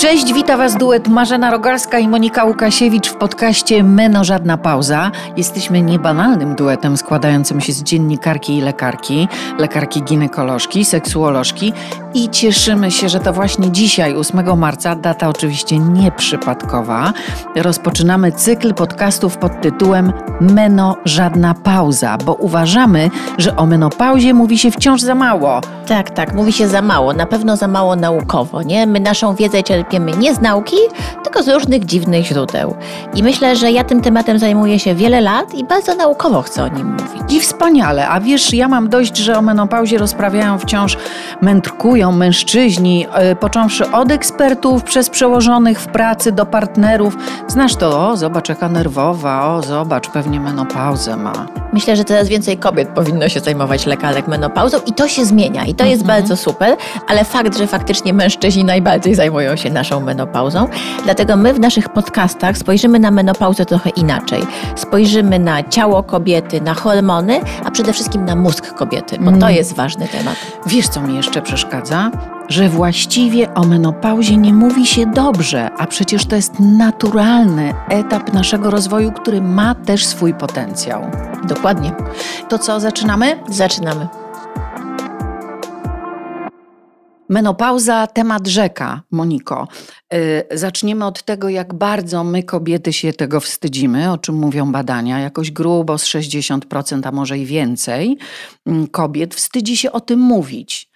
Cześć, wita Was duet Marzena Rogalska i Monika Łukasiewicz w podcaście Meno Żadna Pauza. Jesteśmy niebanalnym duetem składającym się z dziennikarki i lekarki, lekarki ginekolożki, seksuolożki i cieszymy się, że to właśnie dzisiaj, 8 marca, data oczywiście nieprzypadkowa, rozpoczynamy cykl podcastów pod tytułem Meno Żadna Pauza, bo uważamy, że o menopauzie mówi się wciąż za mało. Tak, tak, mówi się za mało, na pewno za mało naukowo, nie? My naszą wiedzę czerpiemy nie z nauki, tylko z różnych dziwnych źródeł. I myślę, że ja tym tematem zajmuję się wiele lat i bardzo naukowo chcę o nim mówić. I wspaniale, a wiesz, ja mam dość, że o menopauzie rozprawiają wciąż, mędrkują mężczyźni, yy, począwszy od ekspertów, przez przełożonych w pracy do partnerów. Znasz to, o, zobacz jaka nerwowa, o, zobacz, pewnie menopauzę ma. Myślę, że coraz więcej kobiet powinno się zajmować lekarek menopauzą i to się zmienia i to jest Mhm. bardzo super, ale fakt, że faktycznie mężczyźni najbardziej zajmują się naszą menopauzą, dlatego my w naszych podcastach spojrzymy na menopauzę trochę inaczej. Spojrzymy na ciało kobiety, na hormony, a przede wszystkim na mózg kobiety, bo Mm. to jest ważny temat. Wiesz, co mi jeszcze przeszkadza? Że właściwie o menopauzie nie mówi się dobrze, a przecież to jest naturalny etap naszego rozwoju, który ma też swój potencjał. Dokładnie. To co, zaczynamy? Zaczynamy. Menopauza, temat rzeka, Moniko. Yy, zaczniemy od tego, jak bardzo my kobiety się tego wstydzimy, o czym mówią badania. Jakoś grubo z 60%, a może i więcej mm, kobiet wstydzi się o tym mówić.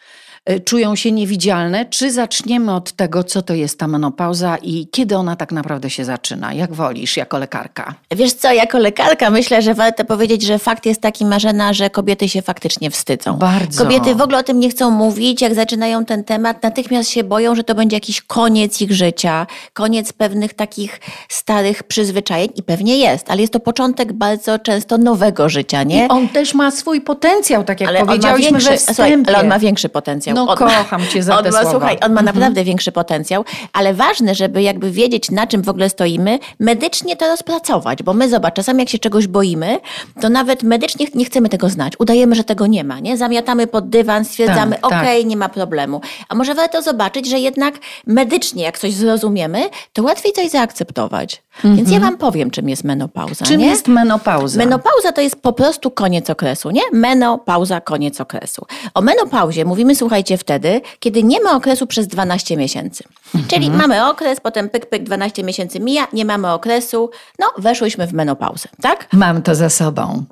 Yy, Czują się niewidzialne. Czy zaczniemy od tego, co to jest ta menopauza i kiedy ona tak naprawdę się zaczyna? Jak wolisz, jako lekarka? Wiesz co, jako lekarka myślę, że warto powiedzieć, że fakt jest taki, Marzena, że kobiety się faktycznie wstydzą. Bardzo. Kobiety w ogóle o tym nie chcą mówić, jak zaczynają ten temat, natychmiast się boją, że to będzie jakiś koniec ich życia, koniec pewnych takich starych przyzwyczajeń i pewnie jest, ale jest to początek bardzo często nowego życia, nie? I on też ma swój potencjał, tak jak ale powiedziałyśmy słuchaj, wstępie. ale on ma większy potencjał. No on, kocham cię za on te ma, słowa. Słuchaj, on ma Mhm. naprawdę większy potencjał, ale ważne, żeby jakby wiedzieć, na czym w ogóle stoimy, medycznie to rozpracować, bo my zobacz, czasami jak się czegoś boimy, to nawet medycznie nie chcemy tego znać. Udajemy, że tego nie ma, nie? Zamiatamy pod dywan, stwierdzamy, Tak, tak. okej, nie ma problemu. A może warto zobaczyć, że jednak medycznie, jak coś zrozumiemy, to łatwiej coś zaakceptować. Więc ja wam powiem, czym jest menopauza, Mhm. Czym nie? jest menopauza? Menopauza to jest po prostu koniec okresu, nie? Menopauza, koniec okresu. O menopauzie mówimy, słuchajcie, wtedy, kiedy nie ma okresu przez 12 miesięcy. Czyli mamy okres, potem pyk, pyk, 12 miesięcy mija, nie mamy okresu, no weszłyśmy w menopauzę, tak? Mam to za sobą.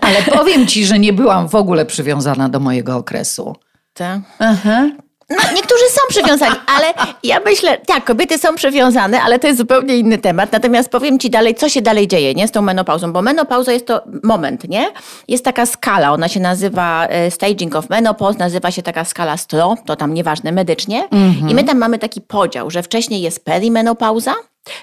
Ale powiem ci, że nie byłam w ogóle przywiązana do mojego okresu. Tak. Aha. No, niektórzy są przywiązani, ale ja myślę, tak, kobiety są przywiązane, ale to jest zupełnie inny temat. Natomiast powiem Ci dalej, co się dalej dzieje, nie, z tą menopauzą, bo menopauza jest to moment, nie? Jest taka skala, ona się nazywa e, staging of menopause, nazywa się taka skala STRO, to tam nieważne medycznie. I my tam mamy taki podział, że wcześniej jest perimenopauza,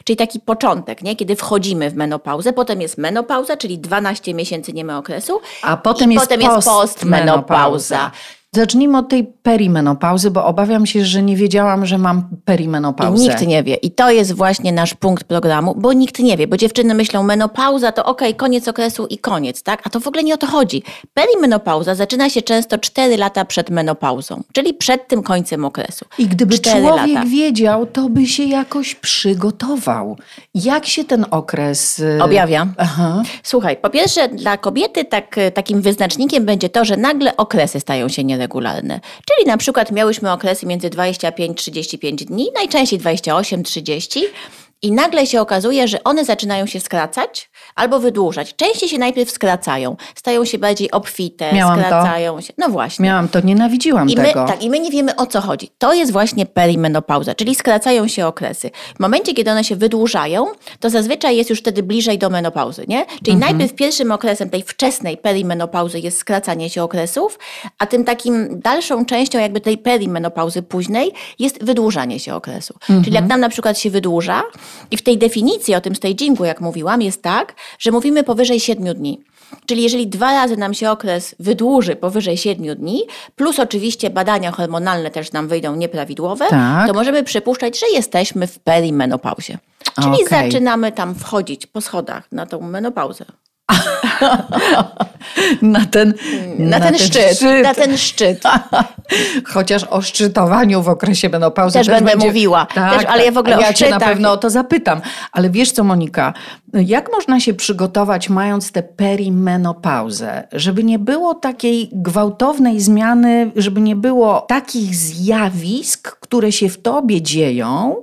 Czyli taki początek, nie? kiedy wchodzimy w menopauzę, potem jest menopauza, czyli 12 miesięcy nie ma okresu, A potem i jest potem jest postmenopauza. Zacznijmy od tej perimenopauzy, bo obawiam się, że nie wiedziałam, że mam perimenopauzę. I nikt nie wie. I to jest właśnie nasz punkt programu, bo nikt nie wie, bo dziewczyny myślą, menopauza to okej, koniec okresu i koniec, tak? A to w ogóle nie o to chodzi. Perimenopauza zaczyna się często 4 lata przed menopauzą, czyli przed tym końcem okresu. I gdyby człowiek lata. wiedział, to by się jakoś przygotował. Jak się ten okres... y, Objawia. Aha. Słuchaj, po pierwsze dla kobiety tak, takim wyznacznikiem będzie to, że nagle okresy stają się Czyli na przykład miałyśmy okresy między 25-35 dni, najczęściej 28-30 i nagle się okazuje, że one zaczynają się skracać albo wydłużać. Częściej się najpierw skracają, stają się bardziej obfite, Miałam to. skracają się. No właśnie. Miałam to, nienawidziłam I my, tego. tak, I my nie wiemy o co chodzi. To jest właśnie perimenopauza, czyli skracają się okresy. W momencie, kiedy one się wydłużają, to zazwyczaj jest już wtedy bliżej do menopauzy. Nie? Czyli Mhm. najpierw pierwszym okresem tej wczesnej perimenopauzy jest skracanie się okresów, a tym takim dalszą częścią jakby tej perimenopauzy późnej jest wydłużanie się okresu. Mhm. Czyli jak nam na przykład się wydłuża i w tej definicji o tym stagingu, jak mówiłam, jest tak, że mówimy powyżej 7 dni. Czyli jeżeli dwa razy nam się okres wydłuży powyżej 7 dni, plus oczywiście badania hormonalne też nam wyjdą nieprawidłowe, Tak. to możemy przypuszczać, że jesteśmy w perimenopauzie. Czyli Okej. zaczynamy tam wchodzić po schodach na tą menopauzę. na ten, na, na ten, ten szczyt, szczyt, Na ten szczyt. Chociaż o szczytowaniu w okresie menopauzy też, też będę będzie, mówiła. Tak, też, ale ja w ogóle ja cię na pewno o to zapytam. Ale wiesz co, Monika, jak można się przygotować, mając tę perimenopauzę, żeby nie było takiej gwałtownej zmiany, żeby nie było takich zjawisk, które się w tobie dzieją,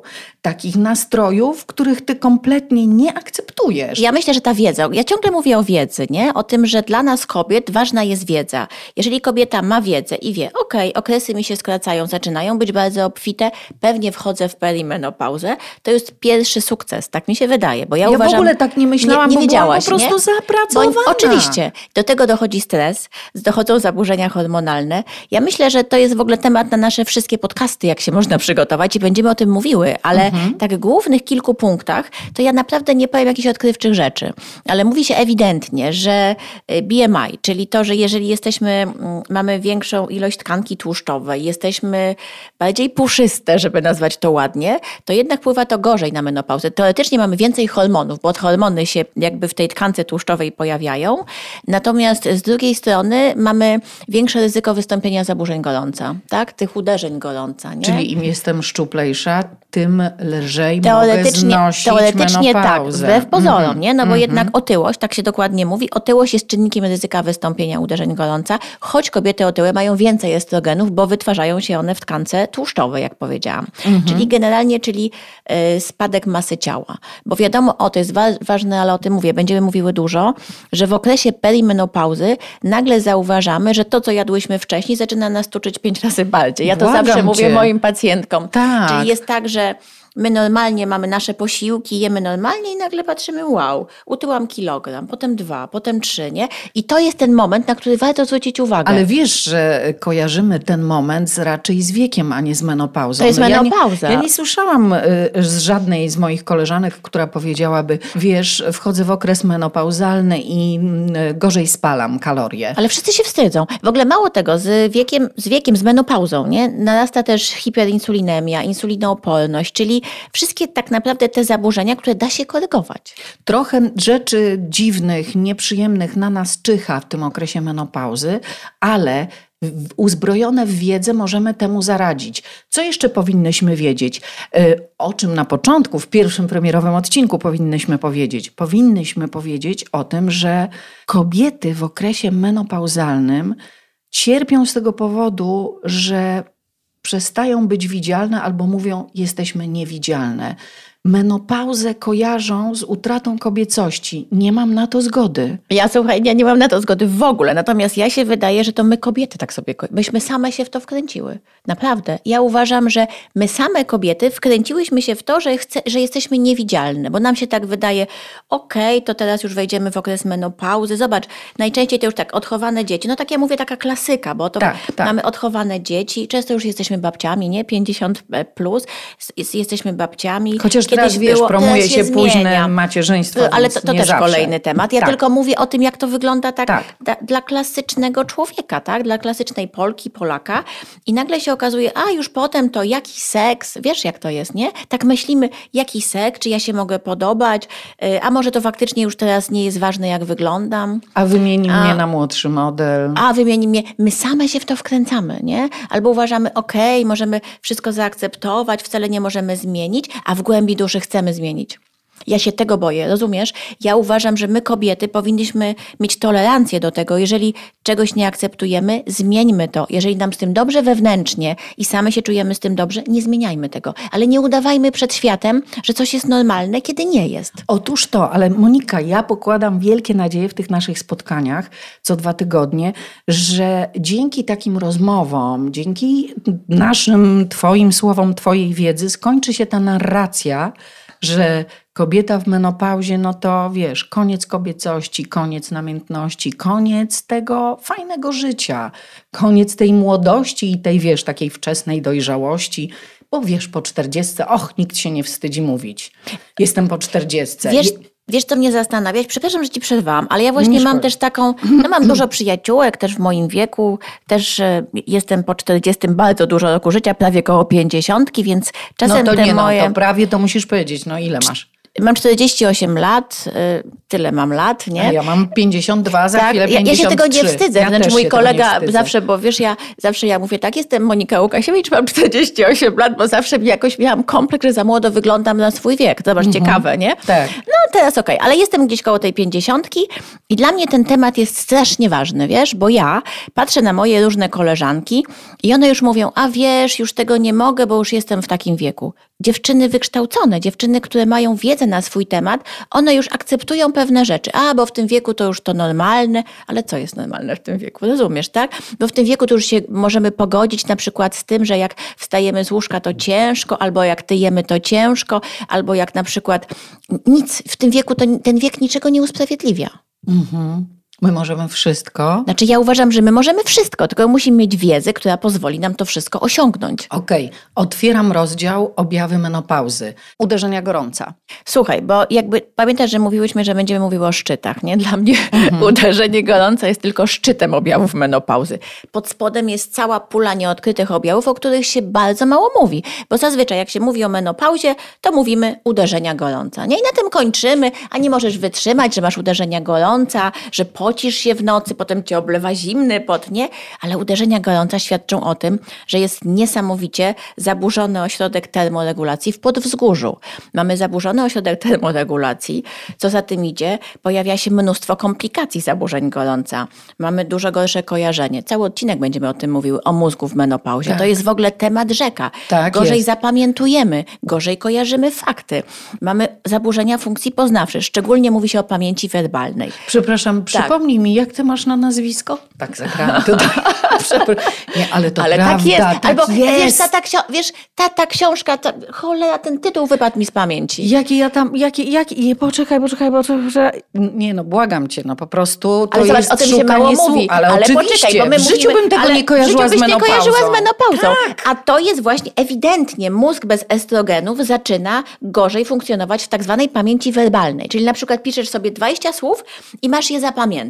takich nastrojów, których ty kompletnie nie akceptujesz. Ja myślę, że ta wiedza, ja ciągle mówię o wiedzy, nie? O tym, że dla nas kobiet ważna jest wiedza. Jeżeli kobieta ma wiedzę i wie, okej, okay, okresy mi się skracają, zaczynają być bardzo obfite, pewnie wchodzę w perimenopauzę, to jest pierwszy sukces, tak mi się wydaje, bo ja, ja uważam... w ogóle tak nie myślałam, nie, nie wiedziałaś, po prostu nie? zapracowana. Bo, oczywiście. Do tego dochodzi stres, dochodzą zaburzenia hormonalne. Ja myślę, że to jest w ogóle temat na nasze wszystkie podcasty, jak się można przygotować i będziemy o tym mówiły, ale mhm. tak głównych kilku punktach, to ja naprawdę nie powiem jakichś odkrywczych rzeczy, ale mówi się ewidentnie, że y, BMI, czyli to, że jeżeli jesteśmy, mm, mamy większą ilość tkanki tłuszczowej, jesteśmy bardziej puszyste, żeby nazwać to ładnie, to jednak wpływa to gorzej na menopauzę. Teoretycznie mamy więcej hormonów, bo hormony się jakby w tej tkance tłuszczowej pojawiają, natomiast z drugiej strony mamy większe ryzyko wystąpienia zaburzeń gorąca, tak? tych uderzeń gorąca. Nie? Czyli im jestem szczuplejsza, tym lżej teoretycznie, mogę znosić Teoretycznie tak, wbrew pozorom, mm -hmm. nie? no bo mm -hmm. jednak otyłość, tak się dokładnie mówi, otyłość jest czynnikiem ryzyka wystąpienia uderzeń gorąca, choć kobiety otyłe mają więcej estrogenów, bo wytwarzają się one w tkance tłuszczowej, jak powiedziałam. Mm -hmm. Czyli generalnie, czyli y, spadek masy ciała. Bo wiadomo, o to jest wa ważne, ale o tym mówię, będziemy mówiły dużo, że w okresie perimenopauzy nagle zauważamy, że to, co jadłyśmy wcześniej, zaczyna nas tuczyć pięć razy bardziej. Ja to Błagam zawsze cię. mówię moim pacjentkom. Tak. Czyli jest tak, że the my normalnie mamy nasze posiłki, jemy normalnie i nagle patrzymy, wow, utyłam kilogram, potem dwa, potem trzy, nie? I to jest ten moment, na który warto zwrócić uwagę. Ale wiesz, że kojarzymy ten moment z, raczej z wiekiem, a nie z menopauzą. To jest menopauza. Ja nie, ja nie słyszałam y, z żadnej z moich koleżanek, która powiedziałaby, wiesz, wchodzę w okres menopauzalny i y, gorzej spalam kalorie. Ale wszyscy się wstydzą. W ogóle mało tego, z wiekiem, z wiekiem, z menopauzą, nie? Narasta też hiperinsulinemia, insulinooporność, czyli wszystkie tak naprawdę te zaburzenia, które da się korygować. Trochę rzeczy dziwnych, nieprzyjemnych na nas czyha w tym okresie menopauzy, ale uzbrojone w wiedzę możemy temu zaradzić. Co jeszcze powinnyśmy wiedzieć? E, o czym na początku, w pierwszym premierowym odcinku powinnyśmy powiedzieć? Powinnyśmy powiedzieć o tym, że kobiety w okresie menopauzalnym cierpią z tego powodu, że przestają być widzialne albo mówią, jesteśmy niewidzialne menopauzę kojarzą z utratą kobiecości. Nie mam na to zgody. Ja słuchaj, ja nie mam na to zgody w ogóle. Natomiast ja się wydaje, że to my kobiety tak sobie, myśmy same się w to wkręciły. Naprawdę. Ja uważam, że my same kobiety wkręciłyśmy się w to, że, chce, że jesteśmy niewidzialne, bo nam się tak wydaje, okej, okay, to teraz już wejdziemy w okres menopauzy. Zobacz, najczęściej to już tak odchowane dzieci. No tak ja mówię, taka klasyka, bo to tak, tak. mamy odchowane dzieci. Często już jesteśmy babciami, nie? 50 plus. Jesteśmy babciami. Chociaż teraz wiesz, promuje się, się późne macierzyństwo. Ale to, to też zawsze. kolejny temat. Ja tak. tylko mówię o tym, jak to wygląda tak, tak. Da, dla klasycznego człowieka, tak? Dla klasycznej Polki, Polaka. I nagle się okazuje, a już potem to jaki seks, wiesz jak to jest, nie? Tak myślimy, jaki seks, czy ja się mogę podobać, y, a może to faktycznie już teraz nie jest ważne, jak wyglądam. A wymieni a, mnie na młodszy model. A wymieni mnie. My same się w to wkręcamy, nie? Albo uważamy, okej, okay, możemy wszystko zaakceptować, wcale nie możemy zmienić, a w głębi duszy chcemy zmienić. Ja się tego boję, rozumiesz? Ja uważam, że my kobiety powinniśmy mieć tolerancję do tego. Jeżeli czegoś nie akceptujemy, zmieńmy to. Jeżeli nam z tym dobrze wewnętrznie i same się czujemy z tym dobrze, nie zmieniajmy tego. Ale nie udawajmy przed światem, że coś jest normalne, kiedy nie jest. Otóż to, ale Monika, ja pokładam wielkie nadzieje w tych naszych spotkaniach co dwa tygodnie, że dzięki takim rozmowom, dzięki naszym, Twoim słowom, Twojej wiedzy skończy się ta narracja, że kobieta w menopauzie, no to wiesz, koniec kobiecości, koniec namiętności, koniec tego fajnego życia, koniec tej młodości i tej, wiesz, takiej wczesnej dojrzałości. Bo wiesz, po czterdziestce, och, nikt się nie wstydzi mówić. Jestem po czterdziestce. Wiesz, Wiesz, co mnie zastanawia? Przepraszam, że ci przerwałam, ale ja właśnie mam też taką, no mam dużo przyjaciółek też w moim wieku, też e, jestem po 40 bardzo dużo roku życia, prawie koło 50, więc czasem no to te nie, moje... No, to prawie to musisz powiedzieć, no ile masz? Mam 48 lat, y, tyle mam lat, nie? A ja mam 52, za tak, chwilę ja, 53. ja się tego nie wstydzę. Ja znaczy mój kolega zawsze, bo wiesz, ja zawsze ja mówię, tak, jestem Monika Łukasiewicz, mam 48 lat, bo zawsze jakoś miałam kompleks, że za młodo wyglądam na swój wiek. Zobacz, ciekawe, nie? Tak. No teraz okej, ale jestem gdzieś koło tej pięćdziesiątki i dla mnie ten temat jest strasznie ważny, wiesz, bo ja patrzę na moje różne koleżanki i one już mówią, a wiesz, już tego nie mogę, bo już jestem w takim wieku. Dziewczyny wykształcone, dziewczyny, które mają wiedzę na swój temat, one już akceptują pewne rzeczy. A, bo w tym wieku to już to normalne, ale co jest normalne w tym wieku? Rozumiesz, tak? Bo w tym wieku to już się możemy pogodzić na przykład z tym, że jak wstajemy z łóżka to ciężko, albo jak tyjemy to ciężko, albo jak na przykład nic w tym wieku, to ten wiek niczego nie usprawiedliwia. Mhm. My możemy wszystko. Znaczy ja uważam, że my możemy wszystko, tylko musimy mieć wiedzę, która pozwoli nam to wszystko osiągnąć. Okej, otwieram rozdział objawy menopauzy. Uderzenia gorąca. Słuchaj, bo jakby pamiętasz, że mówiłyśmy, że będziemy mówiły o szczytach, nie? Dla mnie uderzenie gorące jest tylko szczytem objawów menopauzy. Pod spodem jest cała pula nieodkrytych objawów, o których się bardzo mało mówi. Bo zazwyczaj jak się mówi o menopauzie, to mówimy uderzenia gorąca, nie? I na tym kończymy, a nie możesz wytrzymać, że masz uderzenia gorąca, że pocisz się w nocy, potem cię oblewa zimny pot, nie? Ale uderzenia gorąca świadczą o tym, że jest niesamowicie zaburzony ośrodek termoregulacji w podwzgórzu. Mamy zaburzony ośrodek termoregulacji, co za tym idzie, pojawia się mnóstwo komplikacji zaburzeń gorąca. Mamy dużo gorsze kojarzenie. Cały odcinek będziemy o tym mówiły, o mózgu w menopauzie. Tak. To jest w ogóle temat rzeka. Tak gorzej jest. zapamiętujemy, gorzej kojarzymy fakty. Mamy zaburzenia funkcji poznawczych, szczególnie mówi się o pamięci werbalnej. Przepraszam, przypomnij mi, jak ty masz na nazwisko? Tak zagrałam tutaj. Nie, ale to Ale prawda, tak jest. tak Albo jest. wiesz, ta, ta, ksio- wiesz, książka, ta, cholera, ten tytuł wypadł mi z pamięci. Jakie ja tam, jakie, jakie, nie, poczekaj, poczekaj, poczekaj. Nie no, błagam cię, no po prostu to Ale zobacz, o tym się mało słów, mówi. ale, oczywiście, poczekaj, bo my w życiu mówimy, bym tego ale nie kojarzyła z byś nie menopauzą. kojarzyła z menopauzą. Tak. A to jest właśnie ewidentnie mózg bez estrogenów zaczyna gorzej funkcjonować w tak zwanej pamięci werbalnej. Czyli na przykład piszesz sobie 20 słów i masz je zapamiętać.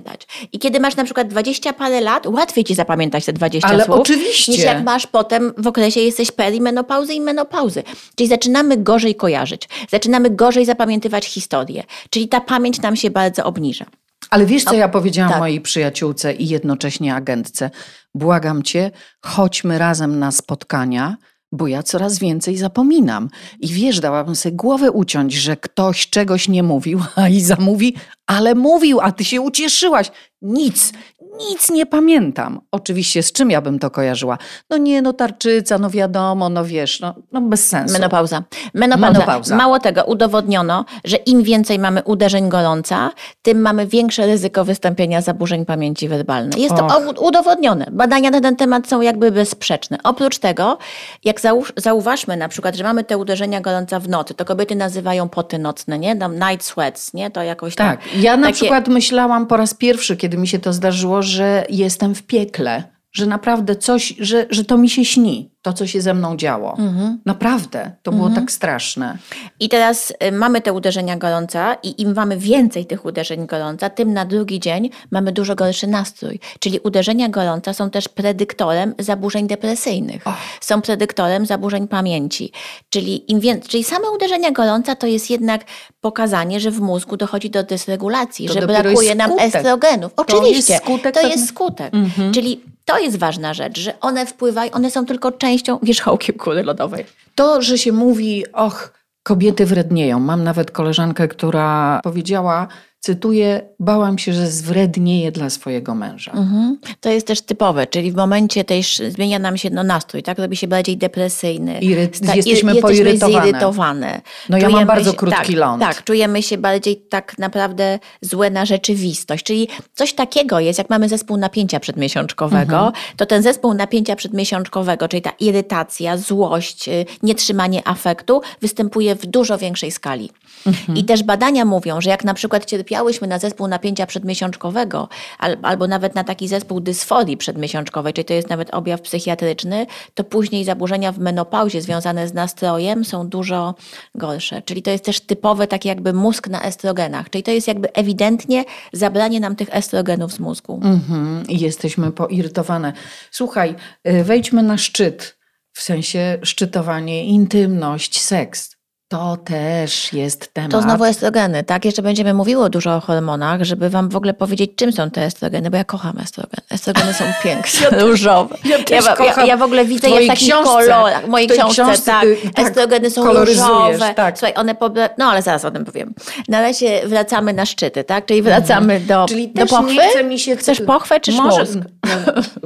I kiedy masz na przykład 20 parę lat, łatwiej ci zapamiętać te 20 Ale słów. oczywiście. Niż jak masz potem w okresie jesteś perimenopauzy i menopauzy. Czyli zaczynamy gorzej kojarzyć. Zaczynamy gorzej zapamiętywać historię. Czyli ta pamięć nam się bardzo obniża. Ale wiesz, co ja powiedziałam tak. mojej przyjaciółce i jednocześnie agentce? Błagam cię, chodźmy razem na spotkania, bo ja coraz więcej zapominam. I wiesz, dałabym sobie głowę uciąć, że ktoś czegoś nie mówił, a i zamówi, ale mówił, a ty się ucieszyłaś. Nic, nic nie pamiętam. Oczywiście, z czym ja bym to kojarzyła? No nie, no tarczyca, no wiadomo, no wiesz, no, no bez sensu. Menopauza. Menopauza. Menopauza. Mało tego, udowodniono, że im więcej mamy uderzeń gorąca, tym mamy większe ryzyko wystąpienia zaburzeń pamięci werbalnej. Jest to Och. u- udowodnione. Badania na ten temat są jakby bezsprzeczne. Oprócz tego, jak zauż, zauważmy na przykład, że mamy te uderzenia gorąca w nocy, to kobiety nazywają poty nocne, nie? Tam night sweats, nie? To jakoś. Tak, ja na takie- przykład myślałam po raz pierwszy, kiedy mi się to zdarzyło, że jestem w piekle, że naprawdę coś, że, że to mi się śni, to co się ze mną działo. Mhm. Naprawdę, to było tak straszne. I teraz y, mamy te uderzenia gorąca i im mamy więcej tych uderzeń gorąca, tym na drugi dzień mamy dużo gorszy nastrój. Czyli uderzenia gorąca są też predyktorem zaburzeń depresyjnych. Są predyktorem zaburzeń pamięci. Czyli im więcej, czyli same uderzenia gorąca to jest jednak pokazanie, że w mózgu dochodzi do dysregulacji, To że brakuje nam estrogenów. To Oczywiście, jest skutek to jest skutek. Czyli to jest ważna rzecz, że one wpływają, one są tylko częścią wierzchołkiem kuli lodowej. To, że się mówi, och, kobiety wrednieją. Mam nawet koleżankę, która powiedziała, cytuję, bałam się, że zwrednieje dla swojego męża. Mhm. To jest też typowe, czyli w momencie też zmienia nam się no, nastrój, tak? Robi się bardziej depresyjny. Iry- Ta- jesteśmy ir- poirytowane. zirytowane. No ja mam Czujemy bardzo się- krótki tak, ląd. Tak, czujemy się bardziej tak naprawdę złe na rzeczywistość. Czyli coś takiego jest, jak mamy zespół napięcia przedmiesiączkowego, Mhm. to ten zespół napięcia przedmiesiączkowego, czyli ta irytacja, złość, y, nietrzymanie afektu występuje w dużo większej skali. Mhm. I też badania mówią, że jak na przykład cierpiałyśmy na zespół napięcia przedmiesiączkowego, al, albo nawet na taki zespół dysforii przedmiesiączkowej, czyli to jest nawet objaw psychiatryczny, to później zaburzenia w menopauzie związane z nastrojem są dużo gorsze. Czyli to jest też typowe takie jakby mózg na estrogenach, czyli to jest jakby ewidentnie zabranie nam tych estrogenów z mózgu. Mhm, jesteśmy poirytowane. Słuchaj, y, wejdźmy na szczyt, w sensie szczytowanie, intymność, seks. To też jest temat. To znowu estrogeny, tak? Jeszcze będziemy mówiły dużo o hormonach, żeby wam w ogóle powiedzieć, czym są te estrogeny, bo ja kocham estrogeny. Estrogeny są piękne, różowe. Ja też ja, kocham ja w ogóle widzę je w takich książce. kolorach. W mojej książce, książce tak. tak Estrogeny są różowe. tak. Słuchaj, one poble... No ale zaraz o tym powiem. Na razie wracamy na szczyty, tak? Czyli wracamy do, Mhm. Czyli do też pochwy. nie chce mi się... Chcesz pochwę czy może, mózg?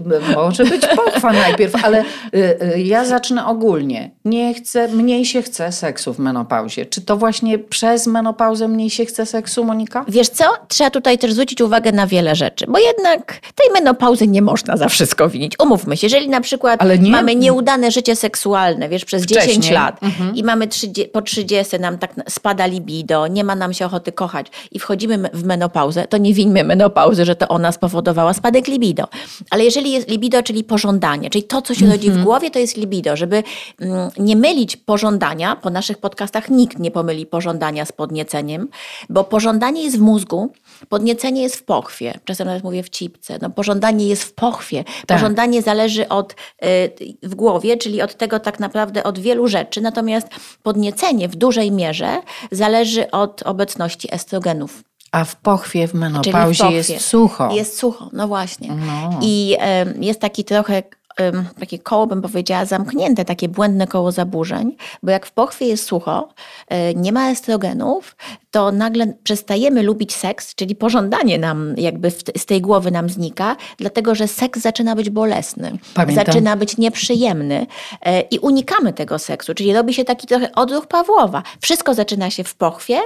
no, może być pochwa najpierw, ale y, y, ja zacznę ogólnie. Nie chcę, mniej się chce seksu w menopauzie. Czy to właśnie przez menopauzę mniej się chce seksu, Monika? Wiesz co? Trzeba tutaj też zwrócić uwagę na wiele rzeczy, bo jednak tej menopauzy nie można za wszystko winić. Umówmy się, jeżeli na przykład nie- mamy nieudane życie seksualne, wiesz, przez 10 Wcześniej. lat Mhm. i mamy 30, po 30 nam tak spada libido, nie ma nam się ochoty kochać i wchodzimy w menopauzę, to nie wińmy menopauzy, że to ona spowodowała spadek libido. Ale jeżeli jest libido, czyli pożądanie, czyli to, co się rodzi Mhm. w głowie, to jest libido. Żeby mm, nie mylić pożądania, po naszych podcastach nikt nie pomyli pożądania z podnieceniem, bo pożądanie jest w mózgu, podniecenie jest w pochwie. Czasem nawet mówię w cipce. No, pożądanie jest w pochwie. Tak. Pożądanie zależy od, y, w głowie, czyli od tego tak naprawdę od wielu rzeczy. Natomiast podniecenie w dużej mierze zależy od obecności estrogenów. A w pochwie, w Czyli w menopauzie pochwie. jest sucho. Jest sucho, no właśnie. No. I em, jest taki trochę takie koło, bym powiedziała, zamknięte, takie błędne koło zaburzeń, bo jak w pochwie jest sucho, e, nie ma estrogenów, to nagle przestajemy lubić seks, czyli pożądanie nam jakby w, z tej głowy nam znika, dlatego że seks zaczyna być bolesny, Pamiętam. zaczyna być nieprzyjemny e, i unikamy tego seksu, czyli robi się taki trochę odruch Pawłowa. Wszystko zaczyna się w pochwie,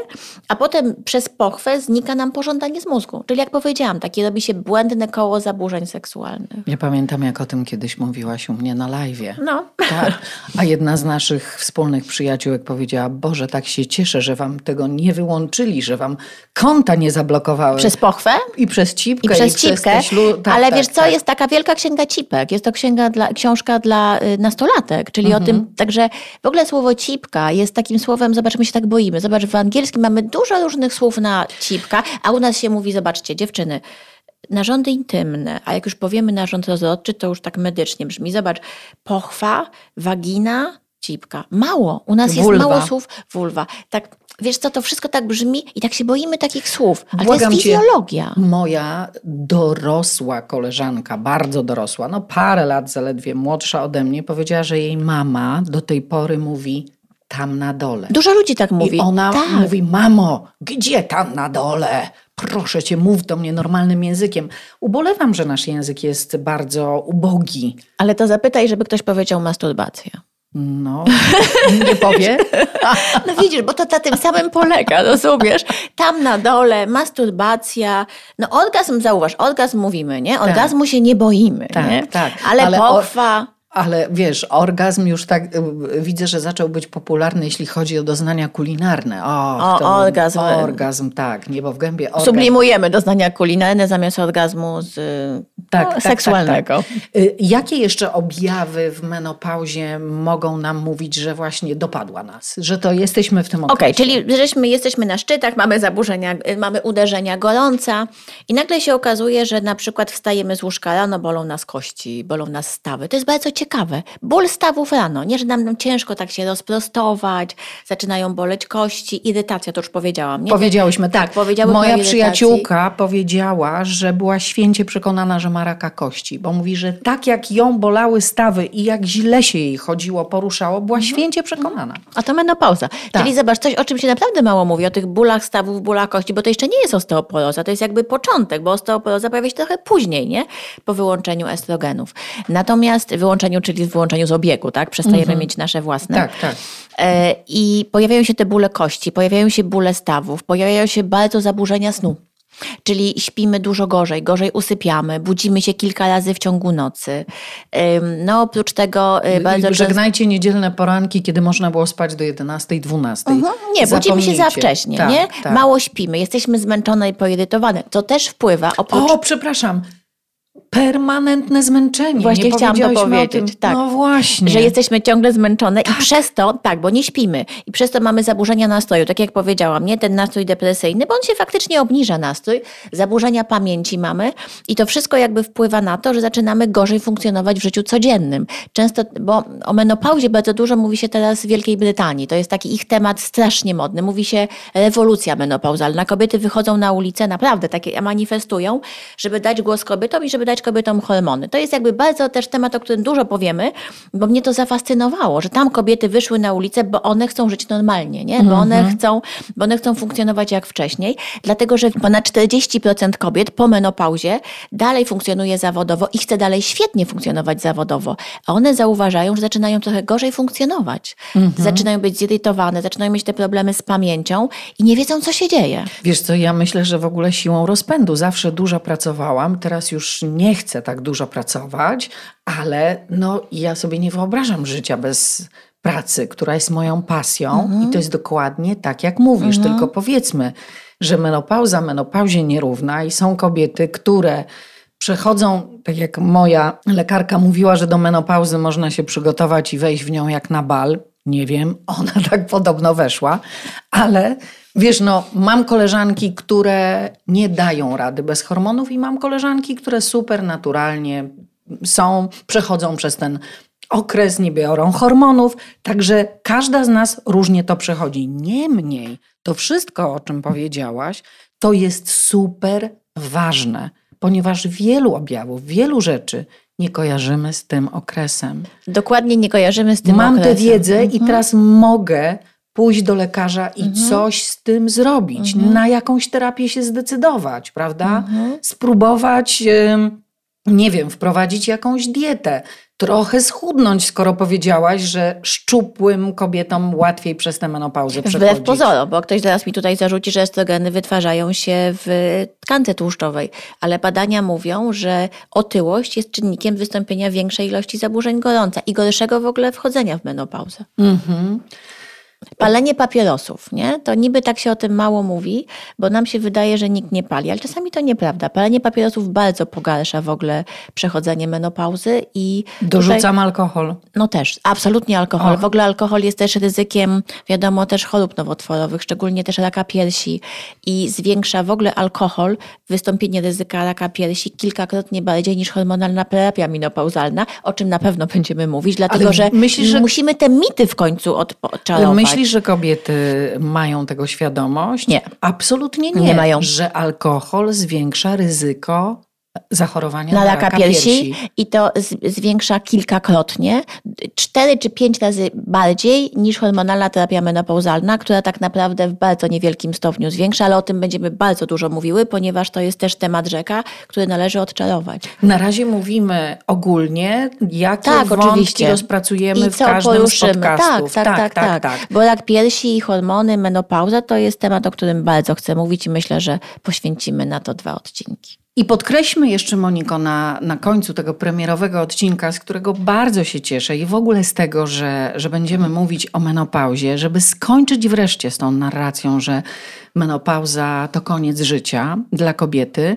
a potem przez pochwę znika nam pożądanie z mózgu. Czyli jak powiedziałam, takie robi się błędne koło zaburzeń seksualnych. Ja pamiętam, jak o tym kiedyś mówiłaś u mnie na live'ie. No. Tak. A jedna z naszych wspólnych przyjaciółek powiedziała: Boże, tak się cieszę, że wam tego nie wyłączyli, że wam konta nie zablokowały. Przez pochwę I przez cipkę, i przez cipkę, te ślu... tak, ale tak, wiesz co, tak. jest taka wielka księga cipek, jest to księga dla, książka dla y, nastolatek, czyli Mhm. o tym, także w ogóle słowo cipka jest takim słowem, zobacz, my się tak boimy, zobacz, w angielskim mamy dużo różnych słów na cipka, a u nas się mówi, zobaczcie, dziewczyny, narządy intymne, a jak już powiemy narząd rozrodczy, to już tak medycznie brzmi, zobacz, pochwa, wagina, cipka, mało, u nas jest mało słów, vulwa, tak, wiesz co, to wszystko tak brzmi i tak się boimy takich słów, ale Błagam to jest cię. fizjologia. Moja dorosła koleżanka, bardzo dorosła, no parę lat zaledwie młodsza ode mnie, powiedziała, że jej mama do tej pory mówi tam na dole. Dużo ludzi tak mówi. I ona tak. mówi, mamo, gdzie tam na dole? Proszę cię, mów do mnie normalnym językiem. Ubolewam, że nasz język jest bardzo ubogi. Ale to zapytaj, żeby ktoś powiedział masturbacja. No, nie powie. No widzisz, bo to na tym samym polega, rozumiesz? Tam na dole masturbacja. No orgazm, zauważ, orgazm mówimy, nie? Orgazmu się nie boimy, Tak, nie? tak. Ale, Ale pochwa... Ale wiesz, orgazm już tak y, widzę, że zaczął być popularny, jeśli chodzi o doznania kulinarne. O, O, orgazm. Orgazm, tak. Niebo w gębie. Orgazm. Sublimujemy doznania kulinarne zamiast orgazmu z, Tak, no, tak, seksualnego. Tak, tak. Y, Jakie jeszcze objawy w menopauzie mogą nam mówić, że właśnie dopadła nas? Że to jesteśmy w tym okresie? Okej, czyli żeśmy, jesteśmy na szczytach, mamy zaburzenia, y, mamy uderzenia gorąca i nagle się okazuje, że na przykład wstajemy z łóżka rano, bolą nas kości, bolą nas stawy. To jest bardzo ciekawe. Ból stawów rano, nie, że nam, nam ciężko tak się rozprostować, zaczynają boleć kości, irytacja, to już powiedziałam. Nie? Powiedziałyśmy tak. Tak, Moja przyjaciółka powiedziała, że była święcie przekonana, że ma raka kości, bo mówi, że tak jak ją bolały stawy i jak źle się jej chodziło, poruszało, była Mhm. święcie przekonana. A to menopauza. Tak. Czyli zobacz, coś o czym się naprawdę mało mówi, o tych bólach stawów, bólach kości, bo to jeszcze nie jest osteoporoza, to jest jakby początek, bo osteoporoza pojawia się trochę później, nie? Po wyłączeniu estrogenów. Natomiast wyłączeniu, czyli wyłączeniu z obiegu, tak? Przestajemy mieć nasze własne. Tak, tak. E, I pojawiają się te bóle kości, pojawiają się bóle stawów, pojawiają się bardzo zaburzenia snu. Czyli śpimy dużo gorzej, gorzej usypiamy, budzimy się kilka razy w ciągu nocy. No oprócz tego y, bardzo. Żegnajcie niedzielne poranki, kiedy można było spać do 11, 12. Mhm, Nie, budzimy się za wcześnie, Tak, nie? tak. Mało śpimy, jesteśmy zmęczone i poirytowane. To też wpływa oprócz... O, przepraszam. Permanentne zmęczenie. Właśnie nie chciałam to powiedzieć. Tak. No właśnie. Że jesteśmy ciągle zmęczone tak. i przez to, tak, bo nie śpimy. I przez to mamy zaburzenia nastroju. Tak jak powiedziałam, nie ten nastrój depresyjny, bo on się faktycznie obniża nastrój. Zaburzenia pamięci mamy i to wszystko jakby wpływa na to, że zaczynamy gorzej funkcjonować w życiu codziennym. Często, bo o menopauzie bardzo dużo mówi się teraz w Wielkiej Brytanii. To jest taki ich temat strasznie modny. Mówi się rewolucja menopauzalna. Kobiety wychodzą na ulicę, naprawdę takie manifestują, żeby dać głos kobietom i żeby dać kobietom hormony. To jest jakby bardzo też temat, o którym dużo powiemy, bo mnie to zafascynowało, że tam kobiety wyszły na ulicę, bo one chcą żyć normalnie, nie? Bo one mhm. chcą, bo one chcą funkcjonować jak wcześniej, dlatego że ponad 40% kobiet po menopauzie dalej funkcjonuje zawodowo i chce dalej świetnie funkcjonować zawodowo. A one zauważają, że zaczynają trochę gorzej funkcjonować. Mhm. Zaczynają być zirytowane, zaczynają mieć te problemy z pamięcią i nie wiedzą, co się dzieje. Wiesz co, ja myślę, że w ogóle siłą rozpędu. Zawsze dużo pracowałam, teraz już nie chcę tak dużo pracować, ale no, ja sobie nie wyobrażam życia bez pracy, która jest moją pasją mhm. i to jest dokładnie tak, jak mówisz, mhm. tylko powiedzmy, że menopauza menopauzie nierówna i są kobiety, które przechodzą, tak jak moja lekarka mówiła, że do menopauzy można się przygotować i wejść w nią jak na bal. Nie wiem, ona tak podobno weszła, ale wiesz, no, mam koleżanki, które nie dają rady bez hormonów, i mam koleżanki, które super naturalnie są, przechodzą przez ten okres, nie biorą hormonów, także każda z nas różnie to przechodzi. Niemniej, to wszystko, o czym powiedziałaś, to jest super ważne, ponieważ wielu objawów, wielu rzeczy nie kojarzymy z tym okresem. Dokładnie nie kojarzymy z tym Mam okresem. tę wiedzę mhm. i teraz mogę pójść do lekarza i mhm. coś z tym zrobić, mhm. na jakąś terapię się zdecydować, prawda? Mhm. Spróbować, nie wiem, wprowadzić jakąś dietę, trochę schudnąć, skoro powiedziałaś, że szczupłym kobietom łatwiej przez tę menopauzę przechodzić. Wbrew pozorom, bo ktoś zaraz mi tutaj zarzuci, że estrogeny wytwarzają się w tkance tłuszczowej, ale badania mówią, że otyłość jest czynnikiem wystąpienia większej ilości zaburzeń gorąca i gorszego w ogóle wchodzenia w menopauzę. Mhm. Palenie papierosów, nie? To niby tak się o tym mało mówi, bo nam się wydaje, że nikt nie pali, ale czasami to nieprawda. Palenie papierosów bardzo pogarsza w ogóle przechodzenie menopauzy i... Dorzucam tutaj, alkohol. No też, absolutnie alkohol. Och. W ogóle alkohol jest też ryzykiem, wiadomo, też chorób nowotworowych, szczególnie też raka piersi i zwiększa w ogóle alkohol wystąpienie ryzyka raka piersi kilkakrotnie bardziej niż hormonalna terapia menopauzalna, o czym na pewno będziemy mówić, dlatego że, myślisz, że musimy te mity w końcu odczarować. Myślisz, że kobiety mają tego świadomość? Nie. Absolutnie nie. Nie mają. Że alkohol zwiększa ryzyko zachorowania na, na raka, piersi, piersi, i to zwiększa kilkakrotnie, cztery czy pięć razy bardziej niż hormonalna terapia menopauzalna, która tak naprawdę w bardzo niewielkim stopniu zwiększa, ale o tym będziemy bardzo dużo mówiły, ponieważ to jest też temat rzeka, który należy odczarować. Na razie mówimy ogólnie, jakie tak, wątki oczywiście. rozpracujemy I w każdym poruszymy. z podcastów. Tak tak, tak tak, tak, tak, tak. Bo rak piersi i hormony, menopauza to jest temat, o którym bardzo chcę mówić i myślę, że poświęcimy na to dwa odcinki. I podkreślmy jeszcze, Moniko, na, na końcu tego premierowego odcinka, z którego bardzo się cieszę i w ogóle z tego, że, że będziemy mówić o menopauzie, żeby skończyć wreszcie z tą narracją, że menopauza to koniec życia dla kobiety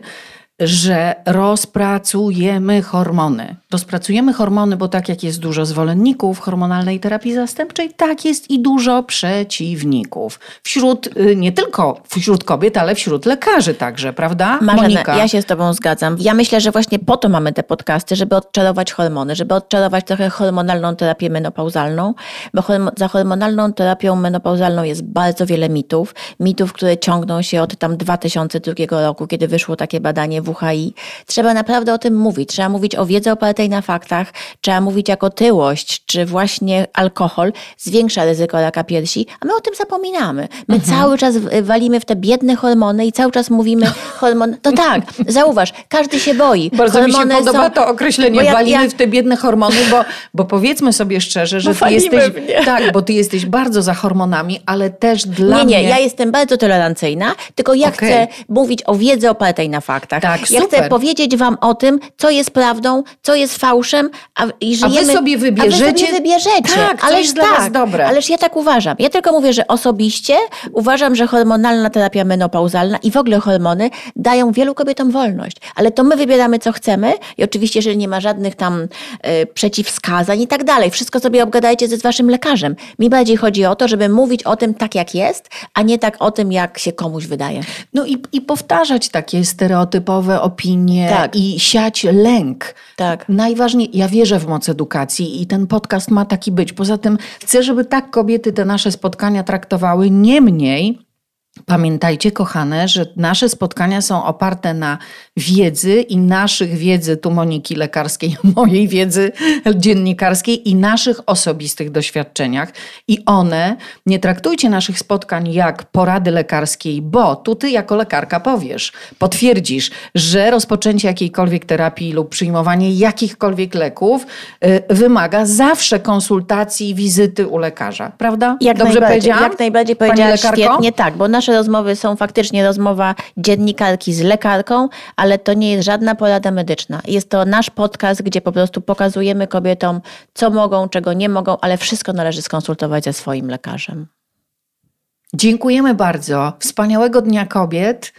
że rozpracujemy hormony. Rozpracujemy hormony, bo tak jak jest dużo zwolenników hormonalnej terapii zastępczej, tak jest i dużo przeciwników. Wśród, y, nie tylko wśród kobiet, ale wśród lekarzy także, prawda? Marzena, Monika? ja się z Tobą zgadzam. Ja myślę, że właśnie po to mamy te podcasty, żeby odczarować hormony, żeby odczarować trochę hormonalną terapię menopauzalną, bo za hormonalną terapią menopauzalną jest bardzo wiele mitów. Mitów, które ciągną się od tam 2002 roku, kiedy wyszło takie badanie WHI. Trzeba naprawdę o tym mówić. Trzeba mówić o wiedzy opartej na faktach, trzeba mówić jak otyłość, czy właśnie alkohol zwiększa ryzyko raka piersi, a my o tym zapominamy. My mhm. cały czas walimy w te biedne hormony i cały czas mówimy hormon. To tak, zauważ, każdy się boi. Bardzo hormony mi się podoba są... to określenie, ja, walimy ja... w te biedne hormony, bo, bo powiedzmy sobie szczerze, że ty jesteś. Tak, bo ty jesteś bardzo za hormonami, ale też dla nie, mnie. Nie, nie, ja jestem bardzo tolerancyjna, tylko ja okay. chcę mówić o wiedzy opartej na faktach. Tak, Tak, ja super. chcę powiedzieć wam o tym, co jest prawdą, co jest fałszem, a, i A żyjemy... wy sobie wybierzecie- A wy sobie wybierzecie. Tak, Ależ jest dla tak, was dobre. Ależ ja tak uważam. Ja tylko mówię, że osobiście uważam, że hormonalna terapia menopauzalna i w ogóle hormony dają wielu kobietom wolność. Ale to my wybieramy, co chcemy i oczywiście, jeżeli nie ma żadnych tam e, przeciwwskazań i tak dalej, wszystko sobie obgadajcie ze z waszym lekarzem. Mi bardziej chodzi o to, żeby mówić o tym tak, jak jest, a nie tak o tym, jak się komuś wydaje. No i, i powtarzać takie stereotypowe opinie Tak. i siać lęk. Tak. Najważniej, ja wierzę w moc edukacji i ten podcast ma taki być. Poza tym chcę, żeby tak kobiety te nasze spotkania traktowały. Niemniej, pamiętajcie, kochane, że nasze spotkania są oparte na wiedzy i naszych wiedzy, tu Moniki lekarskiej, mojej wiedzy dziennikarskiej i naszych osobistych doświadczeniach. I one, nie traktujcie naszych spotkań jak porady lekarskiej, bo tu ty jako lekarka powiesz, potwierdzisz, że rozpoczęcie jakiejkolwiek terapii lub przyjmowanie jakichkolwiek leków y, wymaga zawsze konsultacji, wizyty u lekarza, prawda? Jak Dobrze najbardziej, powiedziałam? Jak najbardziej lekarko? świetnie, tak, bo nasze rozmowy są faktycznie rozmowa dziennikarki z lekarką, ale to nie jest żadna porada medyczna. Jest to nasz podcast, gdzie po prostu pokazujemy kobietom, co mogą, czego nie mogą, ale wszystko należy skonsultować ze swoim lekarzem. Dziękujemy bardzo. Wspaniałego Dnia Kobiet,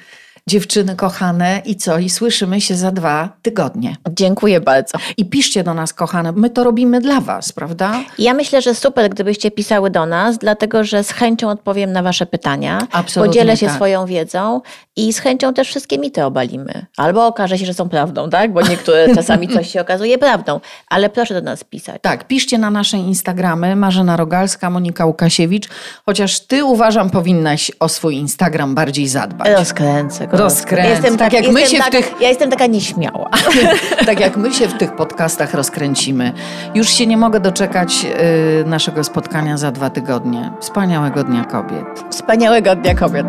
dziewczyny kochane i co? I słyszymy się za dwa tygodnie. Dziękuję bardzo. I piszcie do nas, kochane, my to robimy dla was, prawda? Ja myślę, że super, gdybyście pisały do nas, dlatego że z chęcią odpowiem na Wasze pytania. Absolutnie Podzielę się tak. swoją wiedzą i z chęcią też wszystkie mity obalimy. Albo okaże się, że są prawdą, tak? Bo niektóre czasami coś się okazuje prawdą. Ale proszę do nas pisać. Tak, piszcie na nasze Instagramy, Marzena Rogalska, Monika Łukasiewicz, chociaż ty uważam powinnaś o swój Instagram bardziej zadbać. Rozkręcę go. Rozkręcę. Jestem Tak jak my jestem się w tak, tych- Ja jestem taka nieśmiała. tak jak my się w tych podcastach rozkręcimy. Już się nie mogę doczekać y, naszego spotkania za dwa tygodnie. Wspaniałego Dnia Kobiet. Wspaniałego Dnia Kobiet.